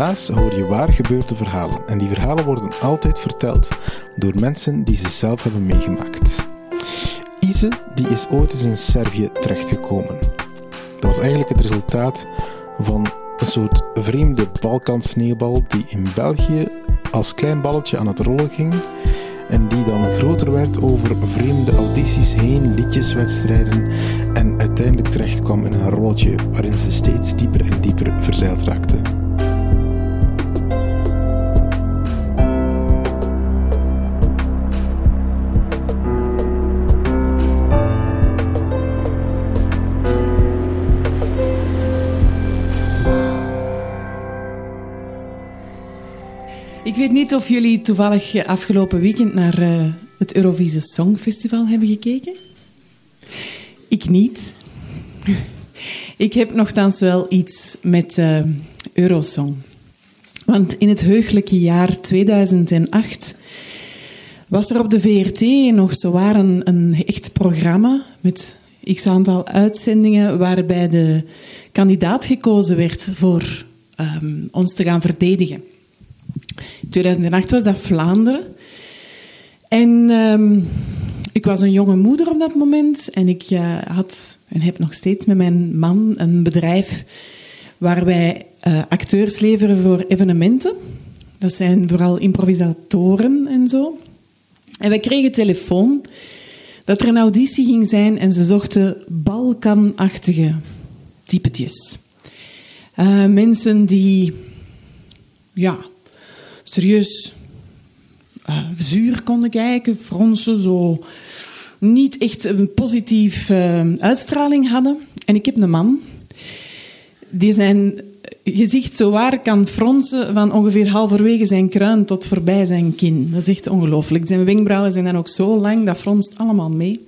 In Relaas hoor je waar gebeurde verhalen en die verhalen worden altijd verteld door mensen die ze zelf hebben meegemaakt. Ise die is ooit eens in Servië terechtgekomen. Dat was eigenlijk het resultaat van een soort vreemde Balkansneeuwbal die in België als klein balletje aan het rollen ging en die dan groter werd over vreemde audities heen, liedjeswedstrijden en uiteindelijk terecht kwam in een rolletje waarin ze steeds dieper en dieper verzeild raakte. Ik weet niet of jullie toevallig eh, afgelopen weekend naar eh, het Eurovisie Songfestival hebben gekeken. Ik niet. Ik heb nogthans wel iets met eh, Eurosong. Want in het heugelijke jaar 2008 was er op de VRT nog zowaar een, een echt programma met x aantal uitzendingen waarbij de kandidaat gekozen werd voor ehm, ons te gaan verdedigen. In 2008 was dat Vlaanderen. En ehm, ik was een jonge moeder op dat moment. En ik eh, had en heb nog steeds met mijn man een bedrijf waar wij eh, acteurs leveren voor evenementen. Dat zijn vooral improvisatoren en zo. En wij kregen telefoon dat er een auditie ging zijn en ze zochten Balkanachtige typetjes. Eh, mensen die ja, serieus eh, zuur konden kijken, fronsen, zo niet echt een positieve eh, uitstraling hadden. En ik heb een man die zijn gezicht zo waar kan fronsen van ongeveer halverwege zijn kruin tot voorbij zijn kin. Dat is echt ongelooflijk. Zijn wenkbrauwen zijn dan ook zo lang, dat fronst allemaal mee.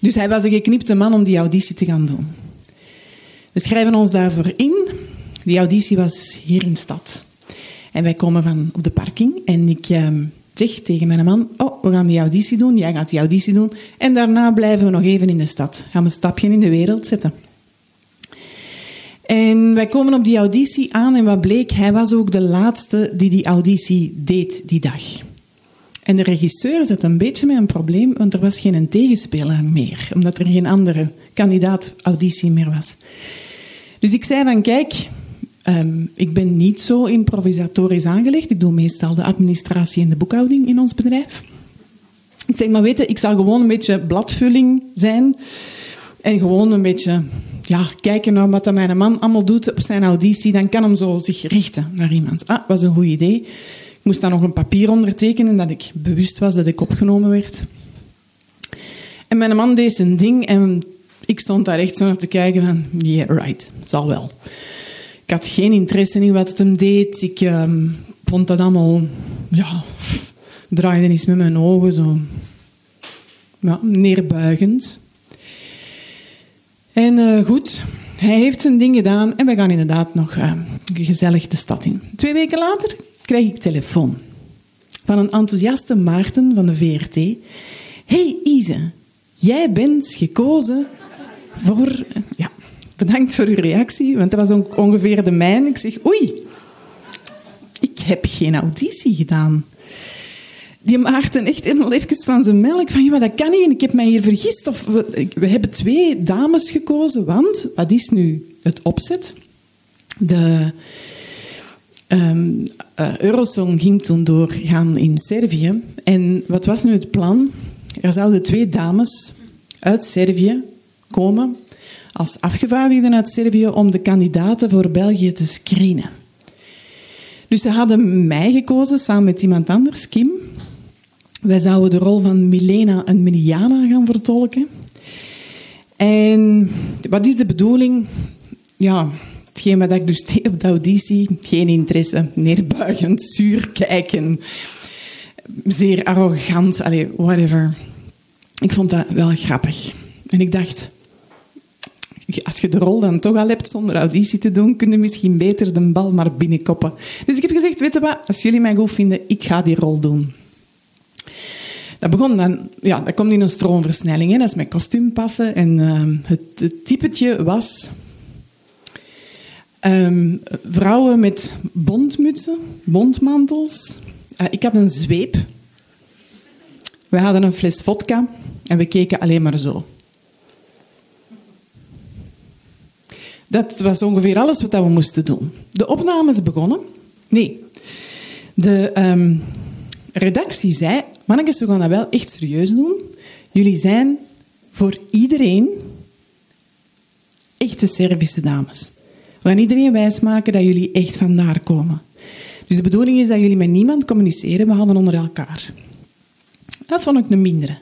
Dus hij was een geknipte man om die auditie te gaan doen. We schrijven ons daarvoor in. Die auditie was hier in de stad. En wij komen van op de parking en ik ehm, zeg tegen mijn man, oh, we gaan die auditie doen, jij gaat die auditie doen. En daarna blijven we nog even in de stad. Gaan we een stapje in de wereld zetten. En wij komen op die auditie aan en wat bleek, hij was ook de laatste die die auditie deed die dag. En de regisseur zat een beetje met een probleem, want er was geen tegenspeler meer, omdat er geen andere kandidaat auditie meer was. Dus ik zei van, kijk, ehm, ik ben niet zo improvisatorisch aangelegd. Ik doe meestal de administratie en de boekhouding in ons bedrijf. Ik zeg, maar weet je, ik zal gewoon een beetje bladvulling zijn en gewoon een beetje ja, kijken naar wat mijn man allemaal doet op zijn auditie. Dan kan hem zo zich richten naar iemand. Ah, was een goed idee. Ik moest dan nog een papier ondertekenen dat ik bewust was dat ik opgenomen werd. En mijn man deed zijn ding en ik stond daar echt zo naar te kijken van, yeah, right, zal wel. Ik had geen interesse in wat het hem deed. Ik ehm, vond dat allemaal, ja, draaide eens met mijn ogen zo, ja, neerbuigend. En eh, goed, hij heeft zijn ding gedaan en we gaan inderdaad nog eh, gezellig de stad in. Twee weken later krijg ik telefoon van een enthousiaste Maarten van de VRT. Hey Ise, jij bent gekozen voor... Ja, bedankt voor uw reactie, want dat was on- ongeveer de mijne. Ik zeg, oei, ik heb geen auditie gedaan. die Maarten echt helemaal even van zijn melk. Van, ja, dat kan niet ik heb mij hier vergist. Of, we, hebben twee dames gekozen, want wat is nu het opzet? De eh, Eurosong ging toen doorgaan in Servië. En wat was nu het plan? Er zouden twee dames uit Servië komen als afgevaardigden uit Servië om de kandidaten voor België te screenen. Dus ze hadden mij gekozen samen met iemand anders, Kim. Wij zouden de rol van Milena en Miliana gaan vertolken. En wat is de bedoeling? Ja, hetgeen wat ik dus deed op de auditie, geen interesse, neerbuigend, zuur kijken, zeer arrogant, allez, whatever. Ik vond dat wel grappig. En ik dacht, als je de rol dan toch al hebt zonder auditie te doen, kun je misschien beter de bal maar binnenkoppen. Dus ik heb gezegd, weet je wat, als jullie mij goed vinden, ik ga die rol doen. Dat begon dan, ja, dat komt in een stroomversnelling. Hè. Dat is met kostuum passen. En uh, het, typetje was um, vrouwen met bondmutsen, bondmantels. Uh, ik had een zweep. We hadden een fles vodka en we keken alleen maar zo. Dat was ongeveer alles wat we moesten doen. De opnames begonnen. Nee, de um, redactie zei: Mannetjes, we gaan dat wel echt serieus doen. Jullie zijn voor iedereen echte Servische dames. We gaan iedereen wijsmaken dat jullie echt vandaar komen. Dus de bedoeling is dat jullie met niemand communiceren, behalve onder elkaar. Dat vond ik een mindere.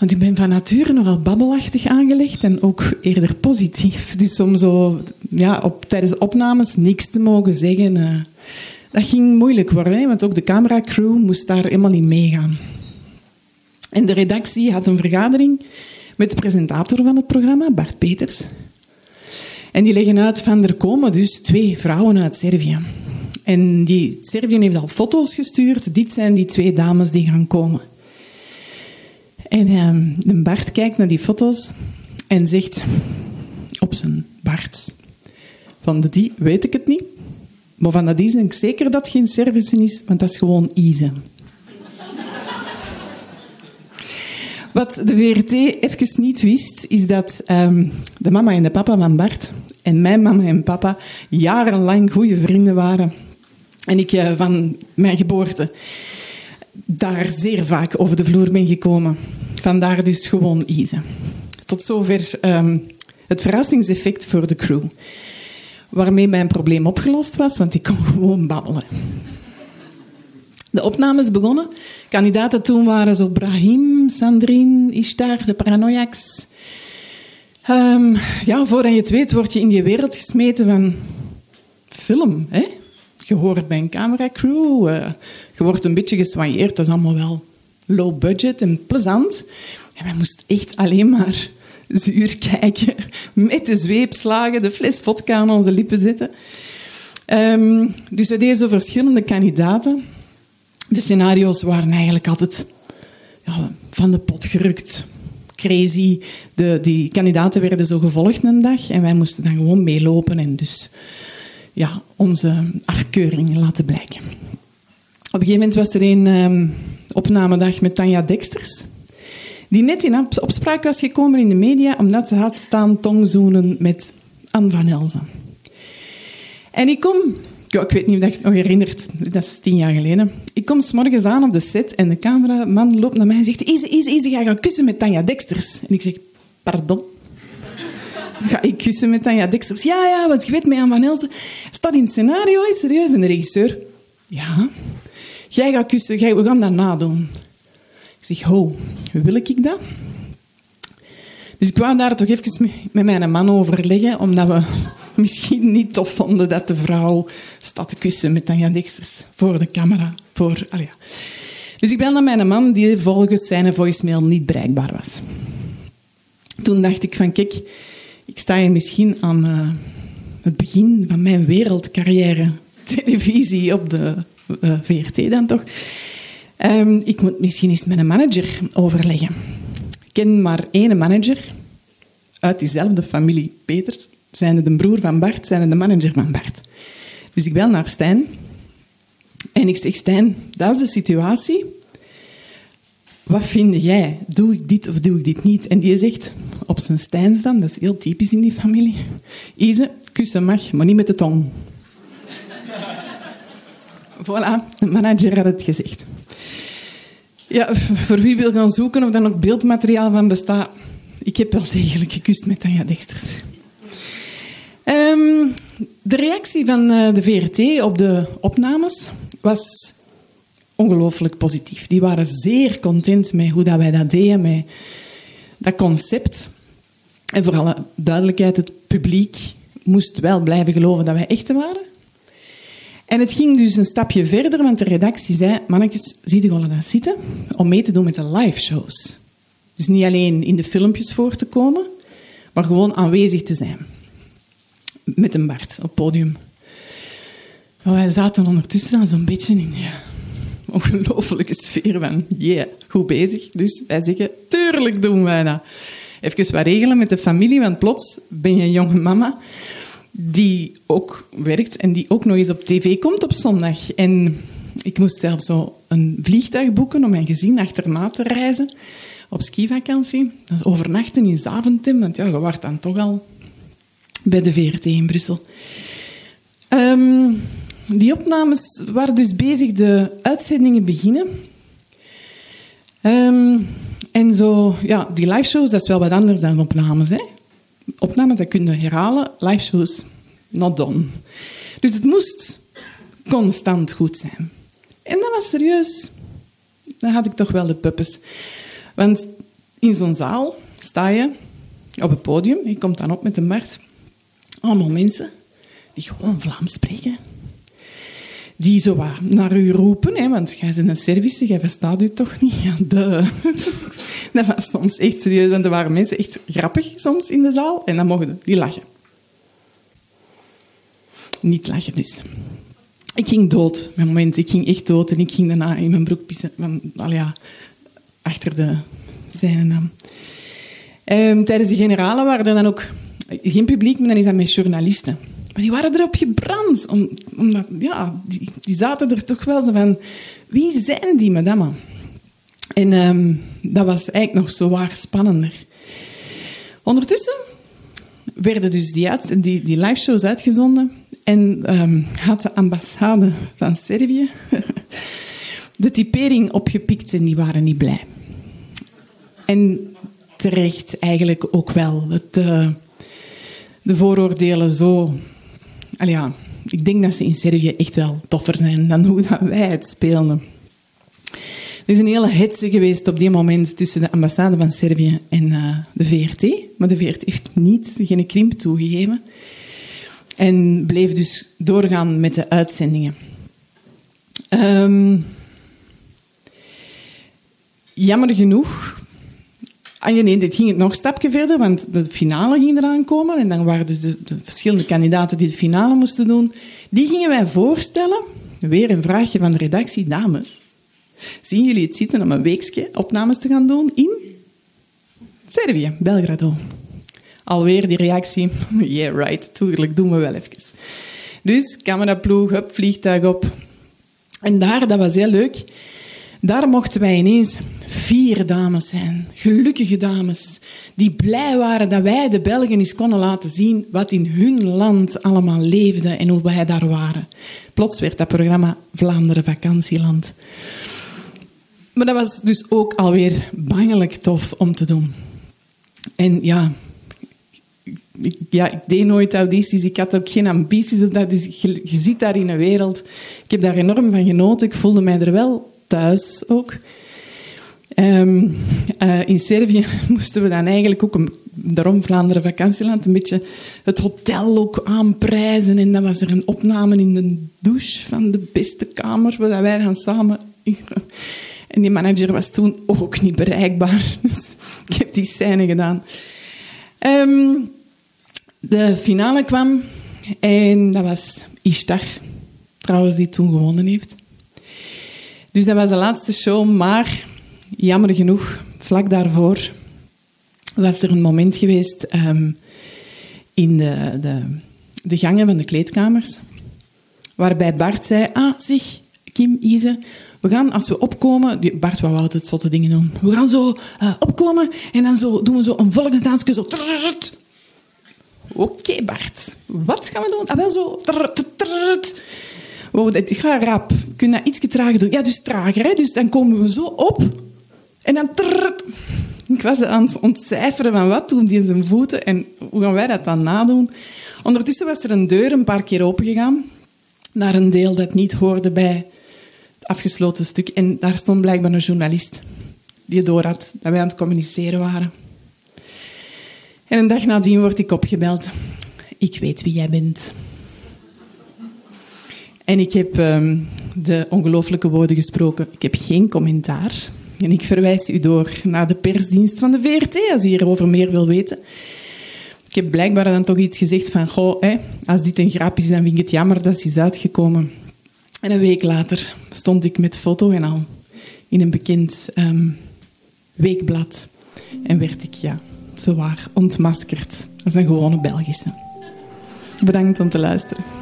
Want ik ben van nature nogal babbelachtig aangelegd en ook eerder positief. Dus om zo ja, op, tijdens opnames niks te mogen zeggen, uh, dat ging moeilijk worden. Want ook de cameracrew moest daar helemaal in meegaan. En de redactie had een vergadering met de presentator van het programma, Bart Peters. En die leggen uit van er komen dus twee vrouwen uit Servië. En die Servië heeft al foto's gestuurd. Dit zijn die twee dames die gaan komen. En de Bart kijkt naar die foto's en zegt op zijn Bart: Van de die weet ik het niet. Maar van dat ben ik zeker dat het geen service is, want dat is gewoon Ise. Wat de VRT even niet wist, is dat um, de mama en de papa van Bart en mijn mama en papa jarenlang goede vrienden waren. En ik uh, van mijn geboorte daar zeer vaak over de vloer ben gekomen. Vandaar dus gewoon Ise. Tot zover um, het verrassingseffect voor de crew. Waarmee mijn probleem opgelost was, want ik kon gewoon babbelen. De opnames begonnen. Kandidaten toen waren zo Brahim, Sandrine, Ishtar, de Paranoiacs. Um, ja, voordat je het weet, word je in die wereld gesmeten van film. Hè? Je hoort bij een cameracrew, uh, je wordt een beetje geswanjeerd. Dat is allemaal wel low budget en plezant. En wij moesten echt alleen maar zuur kijken, met de zweepslagen, de fles vodka aan onze lippen zetten. Um, dus we deden zo verschillende kandidaten. De scenario's waren eigenlijk altijd ja, van de pot gerukt. Crazy. De, die kandidaten werden zo gevolgd een dag en wij moesten dan gewoon meelopen en dus ja, onze afkeuring laten blijken. Op een gegeven moment was er een um, opnamedag met Tanja Dexters, die net in opspraak was gekomen in de media omdat ze had staan tongzoenen met Anne van Elzen. En ik kom, ik weet niet of je het nog herinnert, dat is tien jaar geleden. Ik kom s'morgens aan op de set en de cameraman loopt naar mij en zegt: Easy, easy, ga gaan kussen met Tanja Dexters. En ik zeg: Pardon? Ga ik kussen met Tanja Dexters? Ja, ja, want je weet, met Anne van Elzen staat in het scenario, is serieus. En de regisseur: Ja, jij gaat kussen, we gaan dat nadoen. Ik zeg, ho, wil ik dat? Dus ik wou daar toch even met mijn man overleggen, omdat we misschien niet tof vonden dat de vrouw staat te kussen met Tanja Dexters voor de camera. Voor, ja. Dus ik bel naar mijn man, die volgens zijn voicemail niet bereikbaar was. Toen dacht ik van, kijk, ik sta hier misschien aan uh, het begin van mijn wereldcarrière televisie op de VRT dan toch. Um, ik moet misschien eens met een manager overleggen. Ik ken maar één manager uit diezelfde familie Peters. Zijn de broer van Bart, zijn de manager van Bart. Dus ik bel naar Stijn. En ik zeg, Stijn, dat is de situatie. Wat vind jij? Doe ik dit of doe ik dit niet? En die zegt, op zijn Stijns dan, dat is heel typisch in die familie. Ise, kussen mag, maar niet met de tong. Voilà, de manager had het gezegd. Ja, voor wie wil gaan zoeken of daar nog beeldmateriaal van bestaat. Ik heb wel degelijk gekust met Tanja Dexters. Ehm, de reactie van eh, de VRT op de opnames was ongelooflijk positief. Die waren zeer content met hoe dat wij dat deden, met dat concept. En voor alle duidelijkheid, het publiek moest wel blijven geloven dat wij echte waren. En het ging dus een stapje verder, want de redactie zei... Mannetjes, zie je dat zitten? Om mee te doen met de live shows. Dus niet alleen in de filmpjes voor te komen, maar gewoon aanwezig te zijn. Met een Bart op podium. Maar wij zaten ondertussen dan zo'n beetje in ja, ongelofelijke sfeer van... Yeah, goed bezig. Dus wij zeggen, tuurlijk doen wij dat. Even wat regelen met de familie, want plots ben je een jonge mama die ook werkt en die ook nog eens op tv komt op zondag. En ik moest zelf zo een vliegtuig boeken om mijn gezin achterna te reizen op skivakantie. Dat overnachten in Zaventem, want ja, je wacht dan toch al bij de VRT in Brussel. Ehm, die opnames waren dus bezig de uitzendingen beginnen. Ehm, en zo, ja, die live shows, dat is wel wat anders dan opnames. Hè? Opnames, dat kun je herhalen. Live shows, not done. Dus het moest constant goed zijn. En dat was serieus. Dan had ik toch wel de puppes. Want in zo'n zaal sta je op het podium. Je komt dan op met een markt. Allemaal mensen die gewoon Vlaams spreken. Die zo wat naar u roepen, hè, want jij bent een service, jij verstaat u toch niet? Ja. Dat was soms echt serieus, want er waren mensen echt grappig soms in de zaal. En dan mogen die lachen. Niet lachen dus. Ik ging dood, mijn moment. Ik ging echt dood en ik ging daarna in mijn broek pissen. Want, al ja, achter de zijne naam. Ehm, tijdens de generalen waren er dan ook geen publiek, maar dan is dat met journalisten. Maar die waren erop gebrand. Om, omdat, ja, die, zaten er toch wel zo van... Wie zijn die madame? En ehm, dat was eigenlijk nog zo waar spannender. Ondertussen werden dus die, uit, die, die live shows uitgezonden. En um, had de ambassade van Servië de typering opgepikt en die waren niet blij. En terecht eigenlijk ook wel. Het, uh, de vooroordelen zo... Allee, ik denk dat ze in Servië echt wel toffer zijn dan hoe dat wij het spelen. Er is een hele hetze geweest op die moment tussen de ambassade van Servië en uh, de VRT. Maar de VRT heeft niet, geen krimp toegegeven. En bleef dus doorgaan met de uitzendingen. Um, jammer genoeg Ah, nee, dit ging het nog een stapje verder, want de finale ging eraan komen. En dan waren dus de, de, verschillende kandidaten die de finale moesten doen. Die gingen wij voorstellen. Weer een vraagje van de redactie. Dames, zien jullie het zitten om een weekje opnames te gaan doen in Servië, Belgrado? Alweer die reactie. Yeah, right, tuurlijk, doen we wel even. Dus cameraploeg, hup, vliegtuig op. En daar, dat was heel leuk daar mochten wij ineens vier dames zijn. Gelukkige dames. Die blij waren dat wij de Belgen eens konden laten zien wat in hun land allemaal leefde en hoe wij daar waren. Plots werd dat programma Vlaanderen Vakantieland. Maar dat was dus ook alweer bangelijk tof om te doen. En ja, ik, ja, ik deed nooit audities, ik had ook geen ambities op dat. Dus je, je zit daar in een wereld. Ik heb daar enorm van genoten. Ik voelde mij er wel thuis ook. Um, uh, in Servië moesten we dan eigenlijk ook, een, daarom Vlaanderen vakantieland, een beetje het hotel ook aanprijzen. En dan was er een opname in de douche van de beste kamer, waar wij dan samen... En die manager was toen ook niet bereikbaar. Dus ik heb die scène gedaan. Um, de finale kwam en dat was Ishtar, trouwens, die toen gewonnen heeft. Dus dat was de laatste show, maar jammer genoeg, vlak daarvoor was er een moment geweest um, in de, de, de gangen van de kleedkamers, waarbij Bart zei, ah zeg, Kim, Ise, we gaan als we opkomen... Bart wou altijd zotte dingen doen. We gaan zo eh, opkomen en dan zo, doen we zo een volksdansje. Zo... Oké, Bart. Wat gaan we doen? Ah, wel zo... Wow, gaat rap. Kun je dat iets trager doen? Ja, dus trager. Hè? Dus dan komen we zo op en dan... trrrt. Ik was aan het ontcijferen van wat doen die in zijn voeten en hoe gaan wij dat dan nadoen. Ondertussen was er een deur een paar keer opengegaan naar een deel dat niet hoorde bij het afgesloten stuk. En daar stond blijkbaar een journalist die door had dat wij aan het communiceren waren. En een dag nadien word ik opgebeld. Ik weet wie jij bent. En ik heb ehm, de ongelooflijke woorden gesproken. Ik heb geen commentaar. En ik verwijs u door naar de persdienst van de VRT als u hierover meer wil weten. Ik heb blijkbaar dan toch iets gezegd van, goh, als dit een grap is, dan vind ik het jammer dat ze is uitgekomen. En een week later stond ik met foto en al in een bekend ehm, weekblad. En werd ik, ja, zowaar ontmaskerd als een gewone Belgische. Bedankt om te luisteren.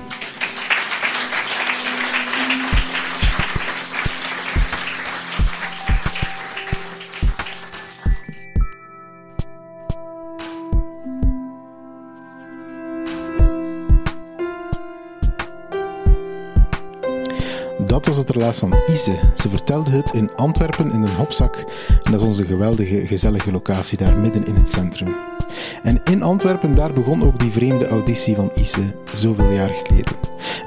Van Ise. Ze vertelde het in Antwerpen in een hopzak. En dat is onze geweldige, gezellige locatie daar midden in het centrum. En in Antwerpen, daar begon ook die vreemde auditie van Ise, zoveel jaar geleden.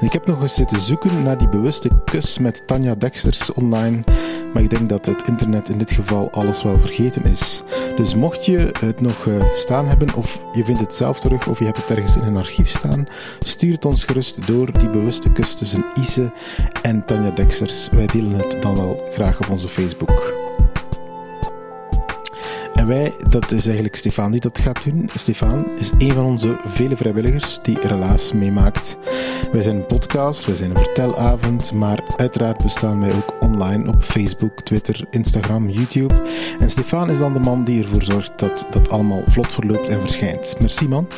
Ik heb nog eens zitten zoeken naar die bewuste kus met Tanja Dexters online. Maar ik denk dat het internet in dit geval alles wel vergeten is. Dus mocht je het nog eh, staan hebben, of je vindt het zelf terug, of je hebt het ergens in een archief staan, stuur het ons gerust door, die bewuste kus tussen Ise en Tanja Dexters. Wij delen het dan wel graag op onze Facebook. En wij, dat is eigenlijk Stefan die dat gaat doen. Stefan is een van onze vele vrijwilligers die Relaas meemaakt. Wij zijn een podcast, wij zijn een vertelavond, maar uiteraard bestaan wij ook online op Facebook, Twitter, Instagram, YouTube. En Stefan is dan de man die ervoor zorgt dat dat allemaal vlot verloopt en verschijnt. Merci man.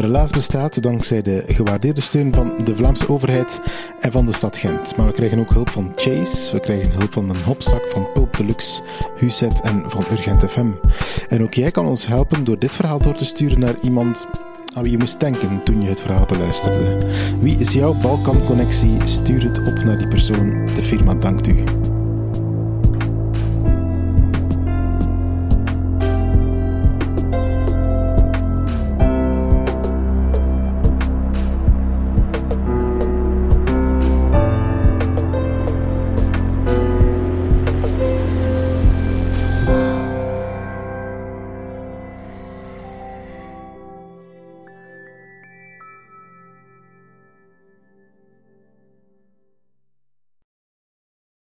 Relaas bestaat dankzij de gewaardeerde steun van de Vlaamse overheid en van de stad Gent. Maar we krijgen ook hulp van Chase, we krijgen hulp van een hopzak, van Pulp Deluxe, Huset en van Urgent FM. En ook jij kan ons helpen door dit verhaal door te sturen naar iemand aan wie je moest denken toen je het verhaal beluisterde. Wie is jouw Balkan-connectie? Stuur het op naar die persoon. De firma dankt u.